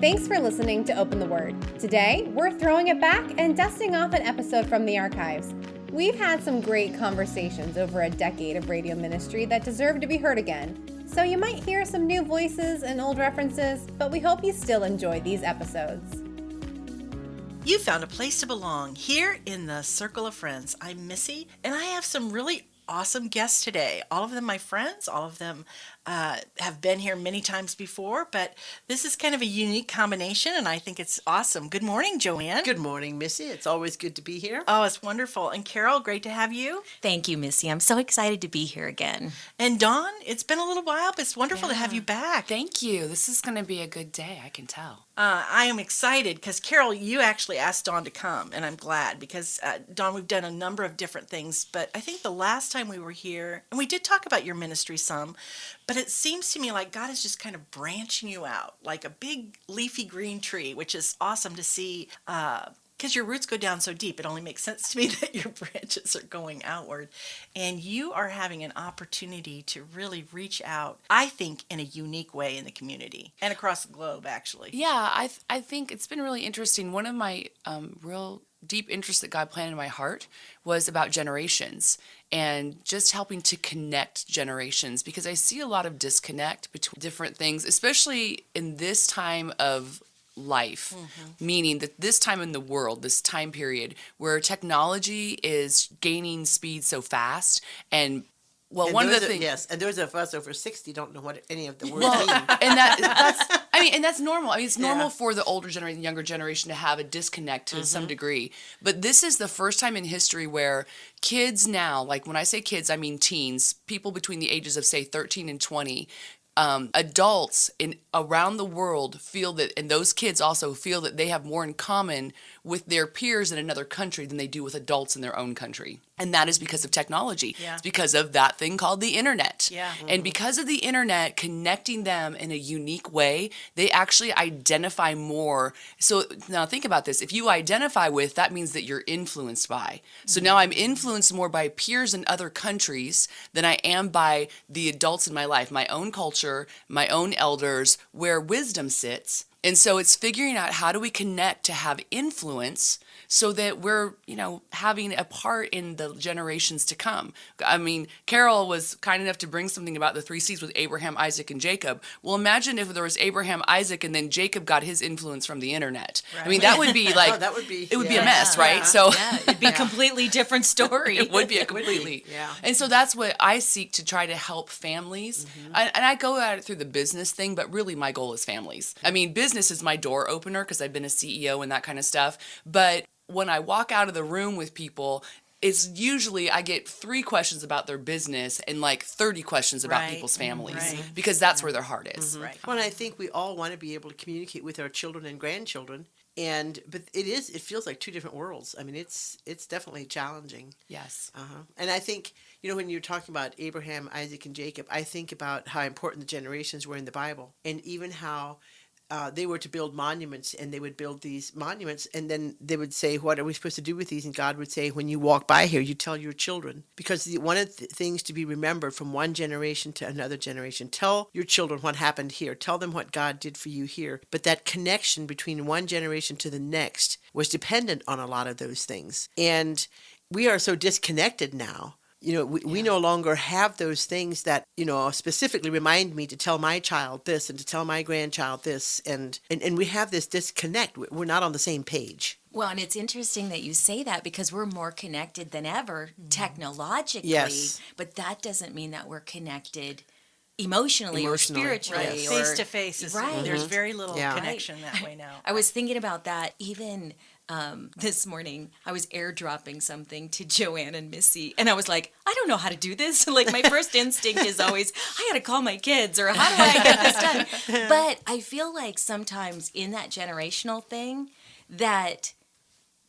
Thanks for listening to Open the Word. Today, we're throwing it back and dusting off an episode from the archives. We've had some great conversations over a decade of radio ministry that deserve to be heard again. So you might hear some new voices and old references, but we hope you still enjoy these episodes. You found a place to belong here in the Circle of Friends. I'm Missy, and I have some really awesome guests today. All of them my friends, all of them uh, have been here many times before, but this is kind of a unique combination, and I think it's awesome. Good morning, Joann. Good morning, Missy. It's always good to be here. Oh, it's wonderful. And Carol, great to have you. Thank you, Missy. I'm so excited to be here again. And Dawn, it's been a little while, but it's wonderful yeah. to have you back. Thank you. This is going to be a good day, I can tell. Uh, I am excited because Carol, you actually asked Dawn to come, and I'm glad because uh, Dawn, we've done a number of different things, but I think the last time we were here, and we did talk about your ministry some, but it seems to me like God is just kind of branching you out like a big leafy green tree, which is awesome to see. Uh, because your roots go down so deep, it only makes sense to me that your branches are going outward. And you are having an opportunity to really reach out, I think, in a unique way in the community and across the globe, actually. Yeah, I, th- I think it's been really interesting. One of my um, real deep interest that God planted in my heart was about generations and just helping to connect generations because I see a lot of disconnect between different things, especially in this time of life, mm-hmm. meaning that this time in the world, this time period where technology is gaining speed so fast and well, and one of the things, yes, and those of us over sixty don't know what any of the words well, mean. and that that's, I mean, and that's normal. I mean, it's normal yeah. for the older generation, younger generation, to have a disconnect to mm-hmm. some degree. But this is the first time in history where kids now, like when I say kids, I mean teens, people between the ages of say thirteen and twenty, um, adults in around the world feel that, and those kids also feel that they have more in common with their peers in another country than they do with adults in their own country. And that is because of technology. Yeah. It's because of that thing called the internet. Yeah. Mm-hmm. And because of the internet connecting them in a unique way, they actually identify more. So now think about this. If you identify with, that means that you're influenced by. So mm-hmm. now I'm influenced more by peers in other countries than I am by the adults in my life, my own culture, my own elders, where wisdom sits and so it's figuring out how do we connect to have influence so that we're, you know, having a part in the generations to come. I mean, Carol was kind enough to bring something about the three C's with Abraham, Isaac, and Jacob. Well, imagine if there was Abraham, Isaac, and then Jacob got his influence from the internet. Right. I mean, that would be like, oh, that would be, it would yeah. be a mess, right? Yeah. So yeah, it'd be a completely different story. it would be a completely, yeah. And so that's what I seek to try to help families. Mm-hmm. I, and I go at it through the business thing, but really my goal is families. I mean, business is my door opener because I've been a CEO and that kind of stuff. But when I walk out of the room with people, it's usually I get three questions about their business and like 30 questions about right. people's families right. because that's where their heart is. Mm-hmm. Right. Well, I think we all want to be able to communicate with our children and grandchildren and but it is it feels like two different worlds. I mean, it's it's definitely challenging. Yes. Uh-huh. And I think you know when you're talking about Abraham, Isaac and Jacob, I think about how important the generations were in the Bible and even how uh, they were to build monuments and they would build these monuments and then they would say what are we supposed to do with these? And god would say when you walk by here you tell your children. Because the, one of the things to be remembered from one generation to another generation tell your children what happened here. Tell them what god did for you here. But that connection between one generation to the next was dependent on a lot of those things. And we are so disconnected now you know we, yeah. we no longer have those things that you know specifically remind me to tell my child this and to tell my grandchild this and and, and we have this disconnect we're not on the same page well and it's interesting that you say that because we're more connected than ever mm-hmm. technologically yes. but that doesn't mean that we're connected emotionally, emotionally. or spiritually right. face to face right there's very little yeah. connection that way now i was thinking about that even um, this morning I was airdropping something to Joann and Missy, and I was like, I don't know how to do this. like my first instinct is always, I gotta call my kids, or how do I get this done? But I feel like sometimes in that generational thing, that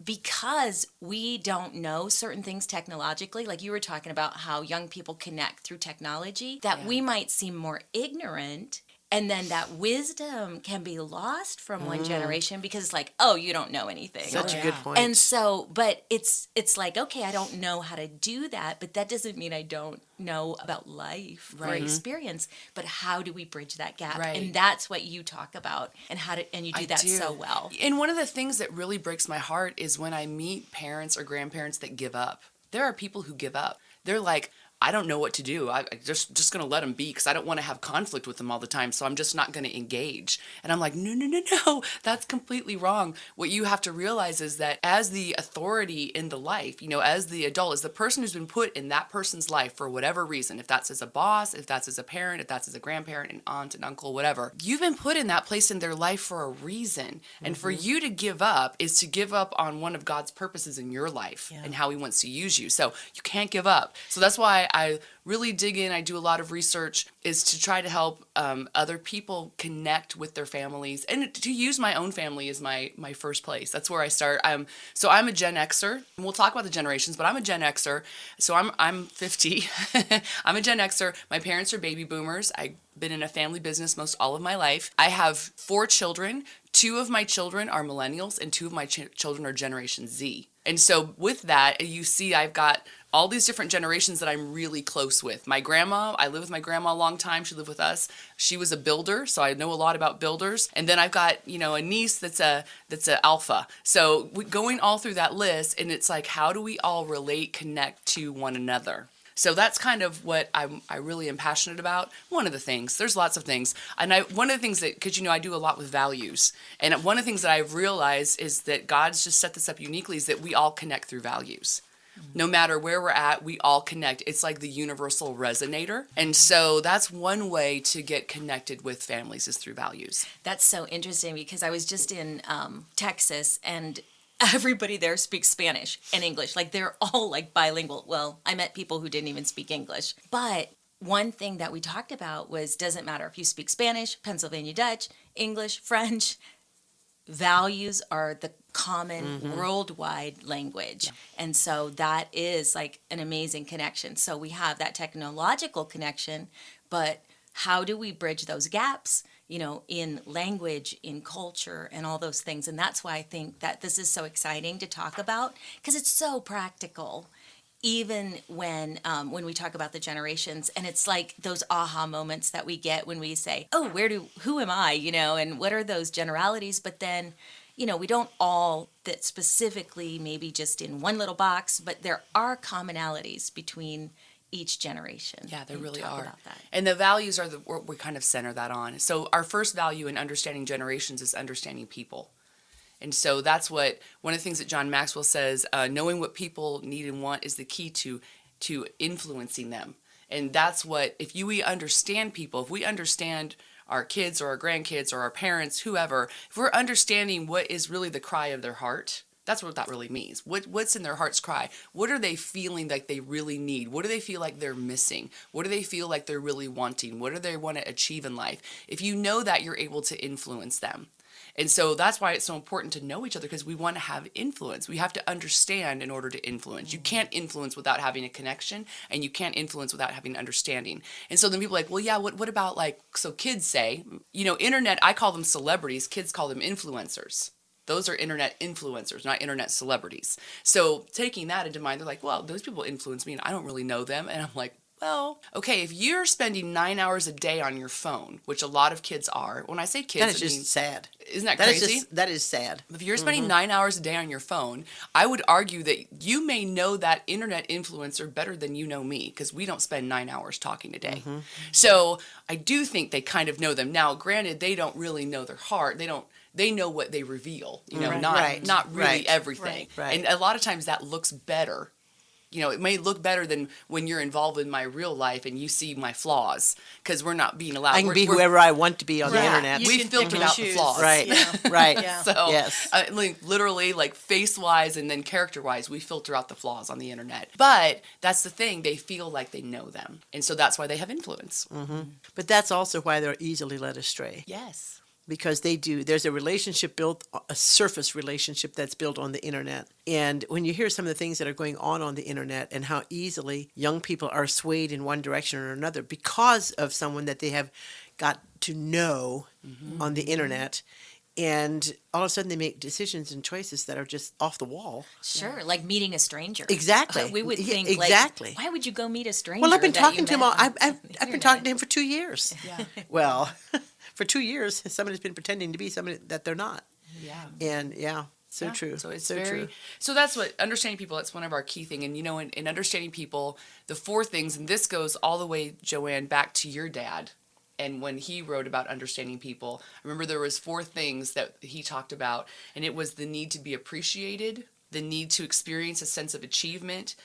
because we don't know certain things technologically, like you were talking about how young people connect through technology, that yeah. we might seem more ignorant and then that wisdom can be lost from one generation because it's like oh you don't know anything Mm. Such or- a good point. and so but it's it's like okay i don't know how to do that but that doesn't mean i don't know about life or Right. experience but how do we bridge that gap Right. and that's what you talk about and how to and you do I that so well And one of the things that really breaks my heart is when I meet parents or grandparents that give up. There are people who give up. They're like, I don't know what to do. I, I just just gonna let them be because I don't want to have conflict with them all the time. So I'm just not gonna engage. And I'm like, no, no, no, no. That's completely wrong. What you have to realize is that as the authority in the life, you know, as the adult, as the person who's been put in that person's life for whatever reason, if that's as a boss, if that's as a parent, if that's as a grandparent, an aunt, an uncle, whatever, you've been put in that place in their life for a reason. And for mm-hmm. you to give up is to give up on one of God's purposes in your life and how He wants to use you. So you can't give up. So that's why I really dig in. I do a lot of research is to try to help um, other people connect with their families and to use my own family as my my first place. That's where I start. Um, so I'm a Gen Xer. And we'll talk about the generations, but I'm a Gen Xer. So I'm I'm 50. I'm a Gen Xer. My parents are baby boomers. I've been in a family business most all of my life. I have four children. Two of my children are millennials, and two of my ch- children are Generation Z. And so, with that, you see, I've got all these different generations that I'm really close with. My grandma, I lived with my grandma a long time. She lived with us. She was a builder, so I know a lot about builders. And then I've got, you know, a niece that's a that's an alpha. So going all through that list, and it's like, how do we all relate, connect to one another? So that's kind of what I'm, I really am passionate about. One of the things, there's lots of things. And I, one of the things that, because you know, I do a lot with values. And one of the things that I've realized is that God's just set this up uniquely is that we all connect through values. No matter where we're at, we all connect. It's like the universal resonator. And so that's one way to get connected with families is through values. That's so interesting because I was just in um, Texas and everybody there speaks Spanish and English. Like they're all like bilingual. Well, I met people who didn't even speak English. But one thing that we talked about was doesn't matter if you speak Spanish, Pennsylvania Dutch, English, French, values are the common worldwide language. And so that is like an amazing connection. So we have that technological connection, but how do we bridge those gaps, you know, in language, in culture, and all those things? And that's why I think that this is so exciting to talk about because it's so practical even when um, when we talk about the generations and it's like those aha moments that we get when we say oh where do who am i you know and what are those generalities but then you know we don't all fit specifically maybe just in one little box but there are commonalities between each generation Yeah, there really are. that. And the values are the we we kind of center that on. So our first value in understanding generations is understanding people. And so that's what one of the things that John Maxwell says: uh, knowing what people need and want is the key to to influencing them. And that's what if you we understand people, if we understand our kids or our grandkids or our parents, whoever, if we're understanding what is really the cry of their heart, that's what that really means. What what's in their heart's cry? What are they feeling like they really need? What do they feel like they're missing? What do they feel like they're really wanting? What do they want to achieve in life? If you know that, you're able to influence them. And so that's why it's so important to know each other because we want to have influence. We have to understand in order to influence. You can't influence without having a connection, and you can't influence without having understanding. And so then people like, well, yeah, what, what about like, so kids say, you know, internet, I call them celebrities, kids call them influencers. Those are internet influencers, not internet celebrities. So taking that into mind, they're like, well, those people influence me and I don't really know them. And I'm like, well, okay, if you're spending nine hours a day on your phone, which a lot of kids are, when I say kids, that is I just mean, sad. isn't that That is crazy? just that is sad. If you're spending mm-hmm. nine hours a day on your phone, I would argue that you may know that internet influencer better than you know me because we don't spend nine hours talking a day. Mm-hmm. So I do think they kind of know them. Now, granted, they don't really know their heart. They don't. They know what they reveal. You know, Right. not Right. not really Right. everything. And a lot of times that looks better. You know, it may look better than when you're involved in my real life and you see my flaws because we're not being allowed. I can We're- be we're- whoever I want to be on the internet. You We've can pick filtered and out the flaws. Right. Yeah. right. Yeah. So, Yes. uh, like literally, like face wise and then character wise, we filter out the flaws on the internet. But that's the thing; they feel like they know them, and so that's why they have influence. But that's also why they're easily led astray Yes. Because they do. There's a relationship built, a surface relationship that's built on the internet. And when you hear some of the things that are going on on the internet and how easily young people are swayed in one direction or another because of someone that they have got to know mm-hmm. on the internet and all of a sudden they make decisions and choices that are just off the wall. Sure, like meeting a stranger. Exactly. We would Yeah, think exactly. like, why would you go meet a stranger? Well, I've been talking to him. All, I've, I've, I've been talking to him for two years. Well, for two years, somebody's been pretending to be somebody that they're not. Yeah. And yeah, so Yeah, true. So it's so very true. so that's what understanding people. That's one of our key thing. And you know, in, in understanding people, the four things, and this goes all the way, Joann, back to your dad. And when he wrote about understanding people, I remember there was four things that he talked about, and it was the need to be appreciated, the need to experience a sense of achievement,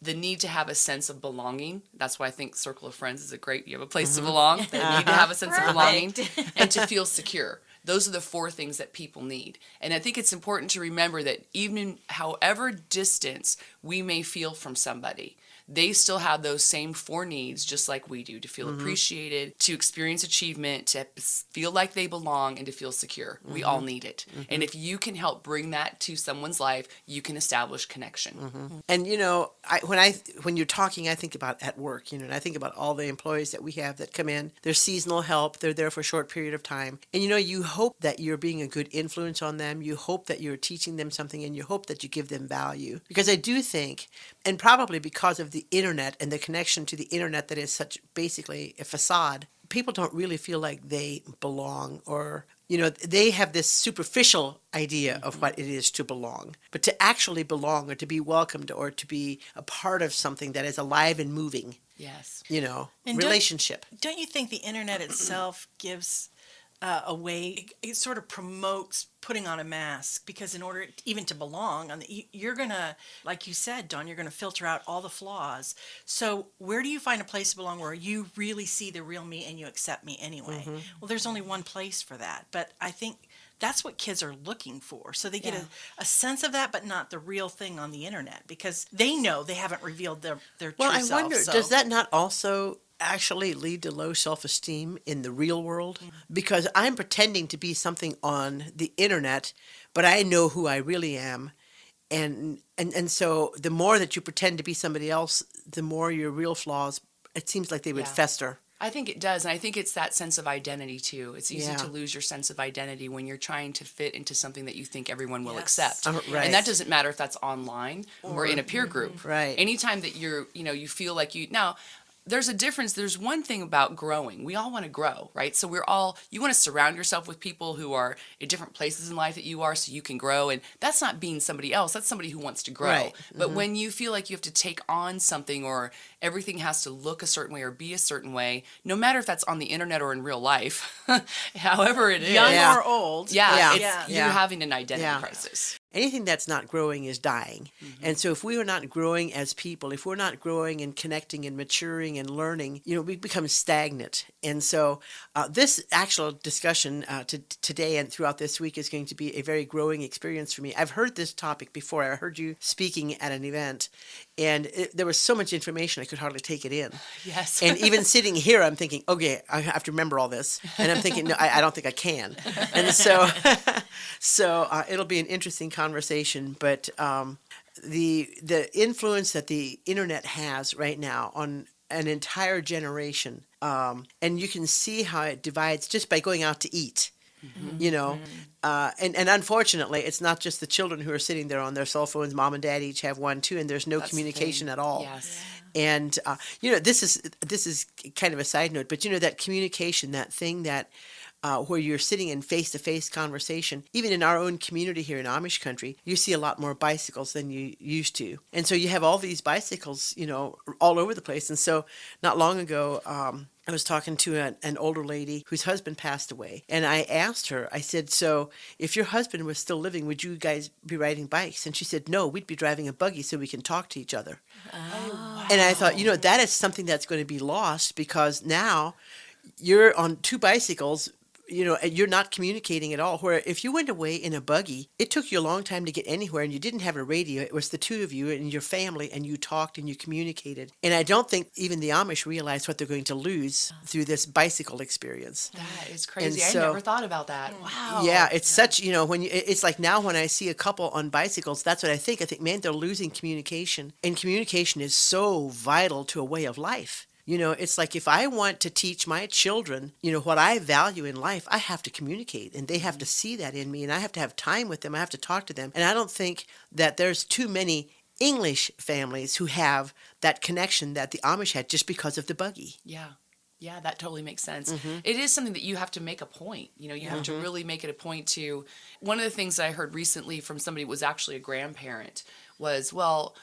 the need to have a sense of belonging. That's why I think Circle of Friends is a great. You have a place to mm-hmm. belong. They need to uh-huh. have a sense of belonging and to feel secure. Those are the four things that people need. And I think it's important to remember that even however distance we may feel from somebody, they still have those same four needs just like we do to feel mm-hmm. appreciated, to experience achievement, to feel like they belong, and to feel secure. We all mm-hmm. need it. Mm-hmm. And if you can help bring that to someone's life, you can establish connection. And you know, I, when I when you're talking, I think about at work. You know, and I think about all the employees that we have that come in. They're seasonal help. They're there for a short period of time, and you know, you hope that you're being a good influence on them. You hope that you're teaching them something, and you hope that you give them value. Because I do think, and probably because of the internet and the connection to the internet that is such basically a facade, people don't really feel like they belong or you know they have this superficial idea of mm-hmm. what it is to belong. But to actually belong or to be welcomed or to be a part of something that is alive and moving Yes. you know And don't- relationship. Don't you think the internet itself gives uh, a way? It sort of promotes putting on a mask because in order even to belong, on the, you- you're gonna, like you said, Dawn, you're gonna filter out all the flaws. So where do you find a place to belong where you really see the real me and you accept me anyway? Well, there's only one place for that, but I think. That's what kids are looking for. So they get Yeah. a, a sense of that, but not the real thing on the internet because they know they haven't revealed their, their well i self. wonder so- does that not also actually lead to low self-esteem in the real world because i'm pretending to be something on the internet but i know who i really am and and and so the more that you pretend to be somebody else the more your real flaws it seems like they would Yeah. fester I think it does. And I think it's that sense of identity too. It's easy Yeah. to lose your sense of identity when you're trying to fit into something that you think everyone will Yes. accept. Uh, right. And that doesn't matter if that's online or, in a peer group. Right. Anytime that you're, you know, you feel like you now there's a difference. There's one thing about growing. We all want to grow, right? So we're all you want to surround yourself with people who are in different places in life that you are so you can grow. And that's not being somebody else. That's somebody who wants to grow. Right. But mm-hmm. when you feel like you have to take on something or everything has to look a certain way or be a certain way, no matter if that's on the internet or in real life, however it is. young Yeah. or old. Yeah, Yeah. It's, Yeah. you're Yeah. having an identity Yeah. crisis. Anything that's not growing is dying. Mm-hmm. And so if we are not growing as people, if we're not growing and connecting and maturing and learning, you know, we become stagnant. And so uh, this actual discussion uh, to, today and throughout this week is going to be a very growing experience for me. I've heard this topic before. I heard you speaking at an event, and it, there was so much information I could hardly take it in. Yes. And even sitting here, I'm thinking, okay, I have to remember all this, and I'm thinking, no, I, I don't think I can. And so, so uh, it'll be an interesting conversation. But um, the the influence that the internet has right now on an entire generation, um, and you can see how it divides just by going out to eat. You know, uh, and and unfortunately, it's not just the children who are sitting there on their cell phones. Mom and dad each have one too, and there's no That's communication thing. at all Yes. and uh, you know this is this is kind of a side note but you know that communication that thing that uh, where you're sitting in face-to-face conversation even in our own community here in amish country you see a lot more bicycles than you used to. And so you have all these bicycles you know all over the place. And so not long ago um, I was talking to an, an older lady whose husband passed away, and I asked her, I said, So if your husband was still living, would you guys be riding bikes? And she said, No, we'd be driving a buggy so we can talk to each other. And I thought, you know, that is something that's going to be lost because now you're on two bicycles, you know, you're not communicating at all. Where if you went away in a buggy, it took you a long time to get anywhere and you didn't have a radio. It was the two of you and your family and you talked and you communicated. And I don't think even the Amish realize what they're going to lose through this bicycle experience. That is crazy. so- I never thought about that. Wow. Yeah, it's such you know when you it's like now when I see a couple on bicycles, that's what I think. I think man, they're losing communication, and communication is so vital to a way of life. You know, it's like if I want to teach my children, you know, what I value in life, I have to communicate and they have to see that in me and I have to have time with them. I have to talk to them. And I don't think that there's too many English families who have that connection that the Amish had just because of the buggy. Yeah. Yeah, that totally makes sense. Mm-hmm. It is something that you have to make a point. You know, you have to mm-hmm. really make it a point to. One of the things that I heard recently from somebody who was actually a grandparent was, well,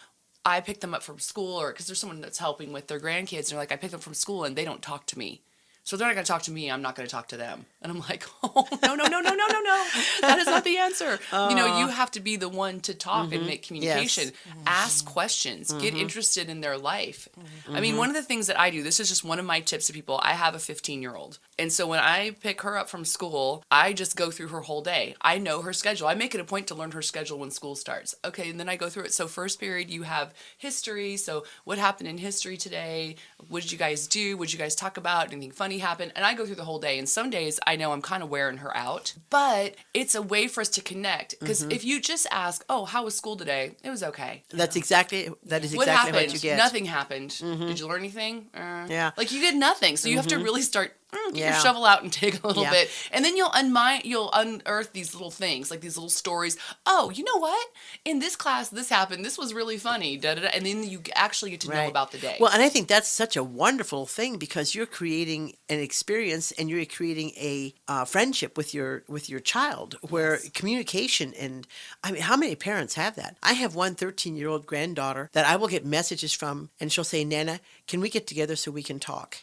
I pick them up from school, or because there's someone that's helping with their grandkids, and they're like, I pick them from school and they don't talk to me. So they're not going to talk to me. I'm not going to talk to them. And I'm like, oh no, no, no, no, no, no, no. That is not the answer. you know, you have to be the one to talk and mm-hmm. make communication. Mm-hmm. Ask questions. Get mm-hmm. interested in their life. I mean, one of the things that I do. This is just one of my tips to people. I have a 15 year old, and so when I pick her up from school, I just go through her whole day. I know her schedule. I make it a point to learn her schedule when school starts. Okay, and then I go through it. So first period, you have history. So what happened in history today? What did you guys do? What did you guys talk about? Anything funny happen? And I go through the whole day. And some days I know I'm kind of wearing her out, but it's a way for us to connect. Because mm-hmm. if you just ask, "Oh, how was school today?" It was okay. That's exactly that is What exactly happened? what you get. Nothing happened. Mm-hmm. Did you learn anything? Uh, Yeah. Like you did nothing. So you have to mm-hmm. really start. Mm, Yeah. your shovel out and dig a little Yeah. bit, and then you'll unmind, you'll unearth these little things, like these little stories. Oh, you know what? In this class, this happened. This was really funny. Da, da, da. And then you actually get to know about the day. Well, and I think that's such a wonderful thing because you're creating an experience and you're creating a uh, friendship with your with your child where communication and I mean, how many parents have that? I have one 13 year old granddaughter that I will get messages from, and she'll say, "Nana, can we get together so we can talk?"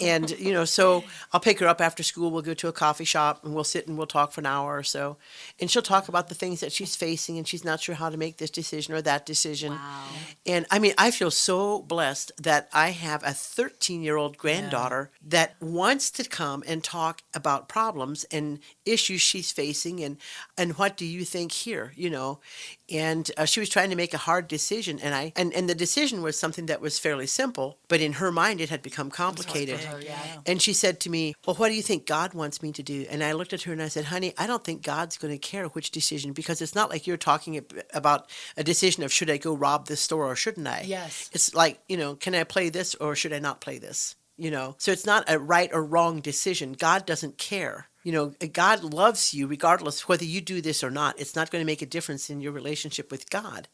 And you know, so I'll pick her up after school. We'll go to a coffee shop and we'll sit and we'll talk for an hour or so, and she'll talk about the things that she's facing and she's not sure how to make this decision or that decision. Wow. And I mean, I feel so blessed that I have a 13 year old granddaughter that wants to come and talk about problems and issues she's facing and, and what do you think here, you know? And uh, she was trying to make a hard decision. And I, and, and the decision was something that was fairly simple, but in her mind, it had become complicated. Yeah, And she said to me, Well, what do you think God wants me to do? And I looked at her and I said, Honey, I don't think God's going to care which decision because it's not like you're talking about a decision of should I go rob this store or shouldn't I? Yes. It's like, you know, can I play this or should I not play this? You know, so it's not a right or wrong decision. God doesn't care. You know, God loves you regardless whether you do this or not. It's not going to make a difference in your relationship with God.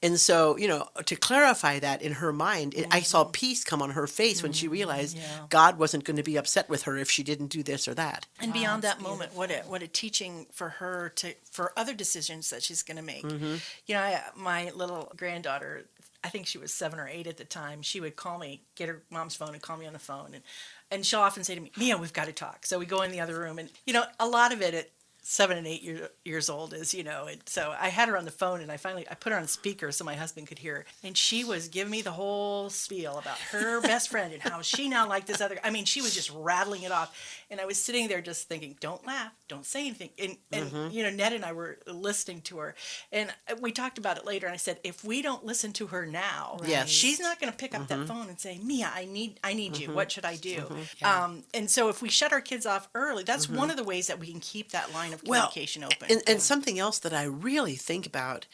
And so, you know, to clarify that in her mind, it, I saw mm-hmm. peace come on her face when she mm-hmm, realized God wasn't going to be upset with her if she didn't do this or that. And beyond that moment, what a what a teaching for her to for other decisions that she's going to make. Mm-hmm. You know, I, my little granddaughter, I think she was seven or eight at the time. She would call me, get her mom's phone, and call me on the phone, and and she'll often say to me, "Mia, we've got to talk." So we go in the other room, and you know, a lot of it at seven and eight year, years old is you know and so i had her on the phone and i finally i put her on speaker so my husband could hear. And she was giving me the whole spiel about her best friend and how she now liked this other i mean she was just rattling it off. And i was sitting there just thinking don't laugh don't say anything. And and mm-hmm. you know ned and i were listening to her. And we talked about it later and i said if we don't listen to her now Yes. she's not going to pick up that mm-hmm. phone and say mia i need i need you. What mm-hmm. should i do um, and so if we shut our kids off early that's one of the ways that we can keep that line of communication open And, and something else that I really think about,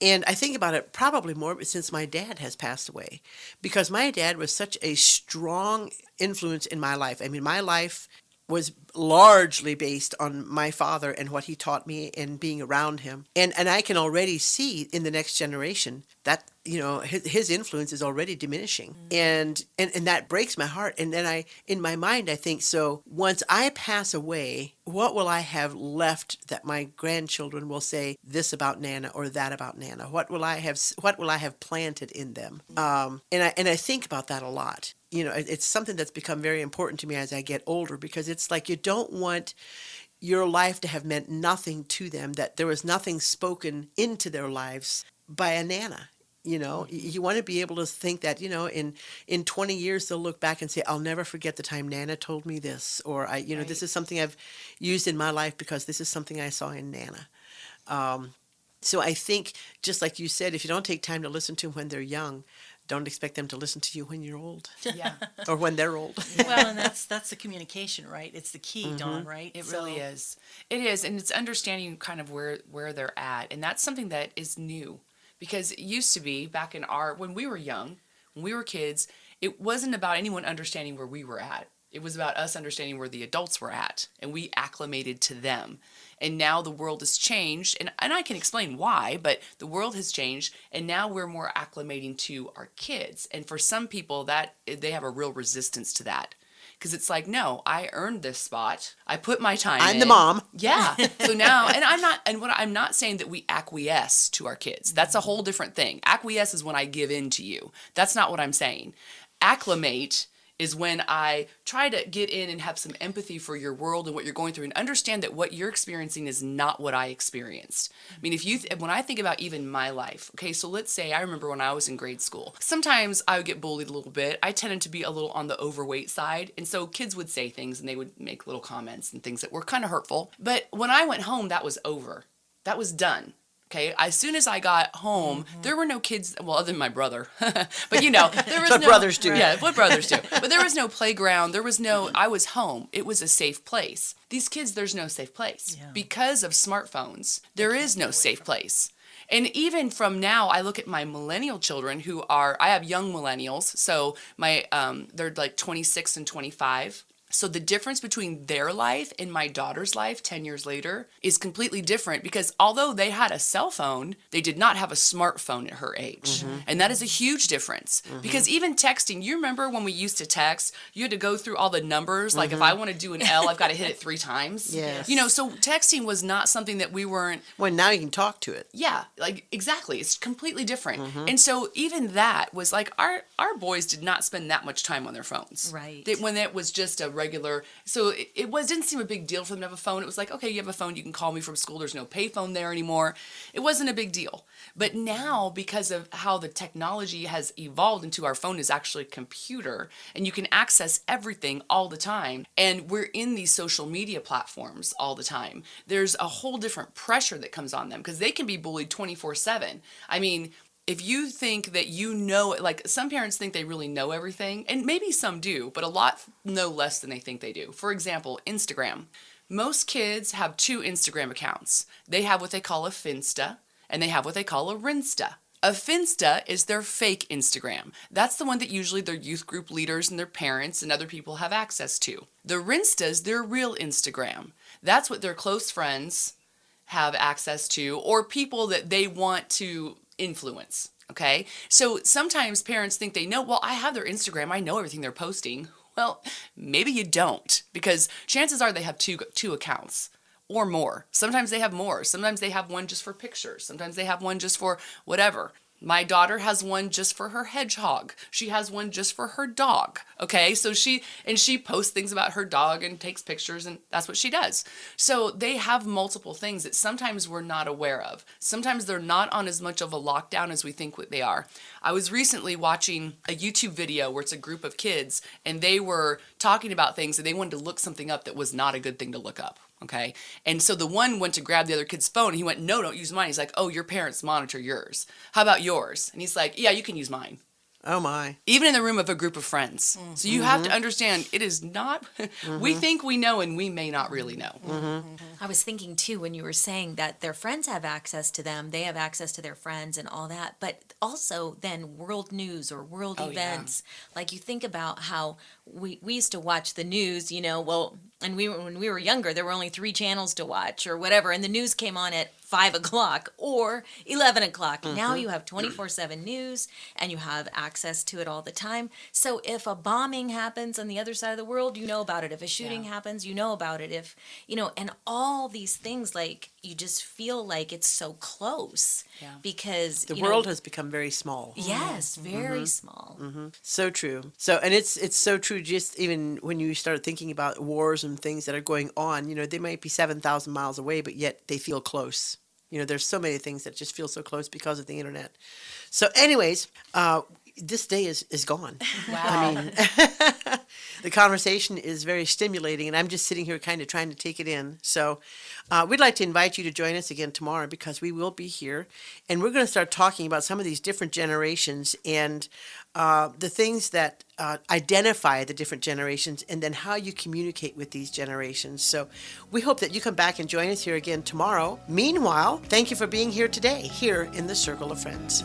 and I think about it probably more since my dad has passed away, because my dad was such a strong influence in my life. I mean, my life was largely based on my father and what he taught me and being around him. And and I can already see in the next generation that you know his, his influence is already diminishing. And, and and that breaks my heart. And then i in my mind i think so once i pass away what will i have left that my grandchildren will say this about nana or that about nana? What will i have what will i have planted in them? Um, and i and i think about that a lot. You know it- it's something that's become very important to me as i get older because it's like you don't want your life to have meant nothing to them that there was nothing spoken into their lives by a nana you know you want to be able to think that you know in in 20 years they'll look back and say i'll never forget the time nana told me this or i you know this is something i've used in my life because this is something i saw in nana um, so i think just like you said if you don't take time to listen to them when they're young don't expect them to listen to you when you're old yeah. or when they're old well, and that's that's the communication, right? It's the key, Dawn, right? It So- really is. It is, and it's understanding kind of where where they're at, and that's something that is new because it used to be back in our when we were young, when we were kids, it wasn't about anyone understanding where we were at. It was about us understanding where the adults were at, and we acclimated to them. And now the world has changed, and, and I can explain why, but the world has changed, and now we're more acclimating to our kids. And for some people, that they have a real resistance to that because it's like, no, I earned this spot. I put my time. I'm in. the mom. Yeah. So now, and I'm not, and what I'm not saying that we acquiesce to our kids. That's a whole different thing. Acquiesce is when I give in to you. That's not what I'm saying. Acclimate is when I try to get in and have some empathy for your world and what you're going through and understand that what you're experiencing is not what I experienced. I mean, if you, th- when I think about even my life, okay, so let's say I remember when I was in grade school, sometimes I would get bullied a little bit. I tended to be a little on the overweight side. And so kids would say things and they would make little comments and things that were kind of hurtful. But when I went home, that was over. That was done. Okay, as soon as I got home, Mm-hmm. there were no kids. Well, other than my brother, but you know, there was what no brothers do. Yeah, what brothers do. But there was no playground. There was no. I was home. It was a safe place. These kids, there's no safe place because of smartphones. There is no safe place. And even from now, I look at my millennial children who are. I have young millennials, so my um, they're like 26 and 25. So the difference between their life and my daughter's life 10 years later is completely different because although they had a cell phone, they did not have a smartphone at her age. Mm-hmm. And that is a huge difference mm-hmm. because even texting, you remember when we used to text, you had to go through all the numbers. Like if mm-hmm. I want to do an L, I've got to hit it three times. Yes. You know, so texting was not something that we weren't Well, now you can talk to it. yeah like exactly it's completely different Mm-hmm. and so even that was like our our boys did not spend that much time on their phones Right. they, when it was just a regular so it, it was didn't seem a big deal for them to have a phone. It was like okay you have a phone you can call me from school. There's no payphone there anymore. It wasn't a big deal. But now because of how the technology has evolved into our phone is actually a computer and you can access everything all the time and we're in these social media platforms all the time there's a whole different pressure that comes on them because they can be bullied 24/7 i mean if you think that you know like some parents think they really know everything and maybe some do but a lot know less than they think they do. For example instagram. Most kids have two instagram accounts. They have what they call a finsta and they have what they call a rinsta. A finsta is their fake instagram. That's the one that usually their youth group leaders and their parents and other people have access to. The rinsta is their real instagram. That's what their close friends have access to or people that they want to influence. Okay. So sometimes parents think they know, well, I have their Instagram, I know everything they're posting. Well, maybe you don't because chances are they have two two accounts or more. Sometimes they have more. Sometimes they have one just for pictures. Sometimes they have one just for whatever. My daughter has one just for her hedgehog. She has one just for her dog. Okay? So she and she posts things about her dog and takes pictures and that's what she does. So they have multiple things that sometimes we're not aware of. Sometimes they're not on as much of a lockdown as we think what they are. I was recently watching a YouTube video where it's a group of kids and they were talking about things and they wanted to look something up that was not a good thing to look up. Okay. And so the one went to grab the other kid's phone and he went, No, don't use mine. He's like, Oh, your parents monitor yours. How about yours? And he's like, Yeah, you can use mine. Oh my. Even in the room of a group of friends. So you have to mm-hmm. understand it is not, we mm-hmm. think we know and we may not really know. Mm-hmm. I was thinking too when you were saying that their friends have access to them, they have access to their friends and all that, but also then world news or world Oh, yeah. events. Like you think about how we, we used to watch the news, you know, well, and we were, when we were younger, there were only three channels to watch or whatever, and the news came on at five o'clock or 11 o'clock. Now mm-hmm. you have 24 7 news and you have access to it all the time. So if a bombing happens on the other side of the world, you know about it. If a shooting Yeah. happens, you know about it. If, you know, and all these things, like you just feel like it's so close Yeah. because The world know, has become very small. Yes, mm-hmm. very mm-hmm. small. Mm-hmm. So true. So and it's it's so true. Just even when you start thinking about wars and things that are going on, you know, they might be seven thousand miles away, but yet they feel close. You know, there's so many things that just feel so close because of the internet. So, anyways, uh, this day is is gone. I mean, the conversation is very stimulating, and I'm just sitting here kind of trying to take it in. So, uh, we'd like to invite you to join us again tomorrow because we will be here, and we're going to start talking about some of these different generations and uh, the things that uh, identify the different generations, and then how you communicate with these generations. So, we hope that you come back and join us here again tomorrow. Meanwhile, thank you for being here today, here in the Circle of Friends.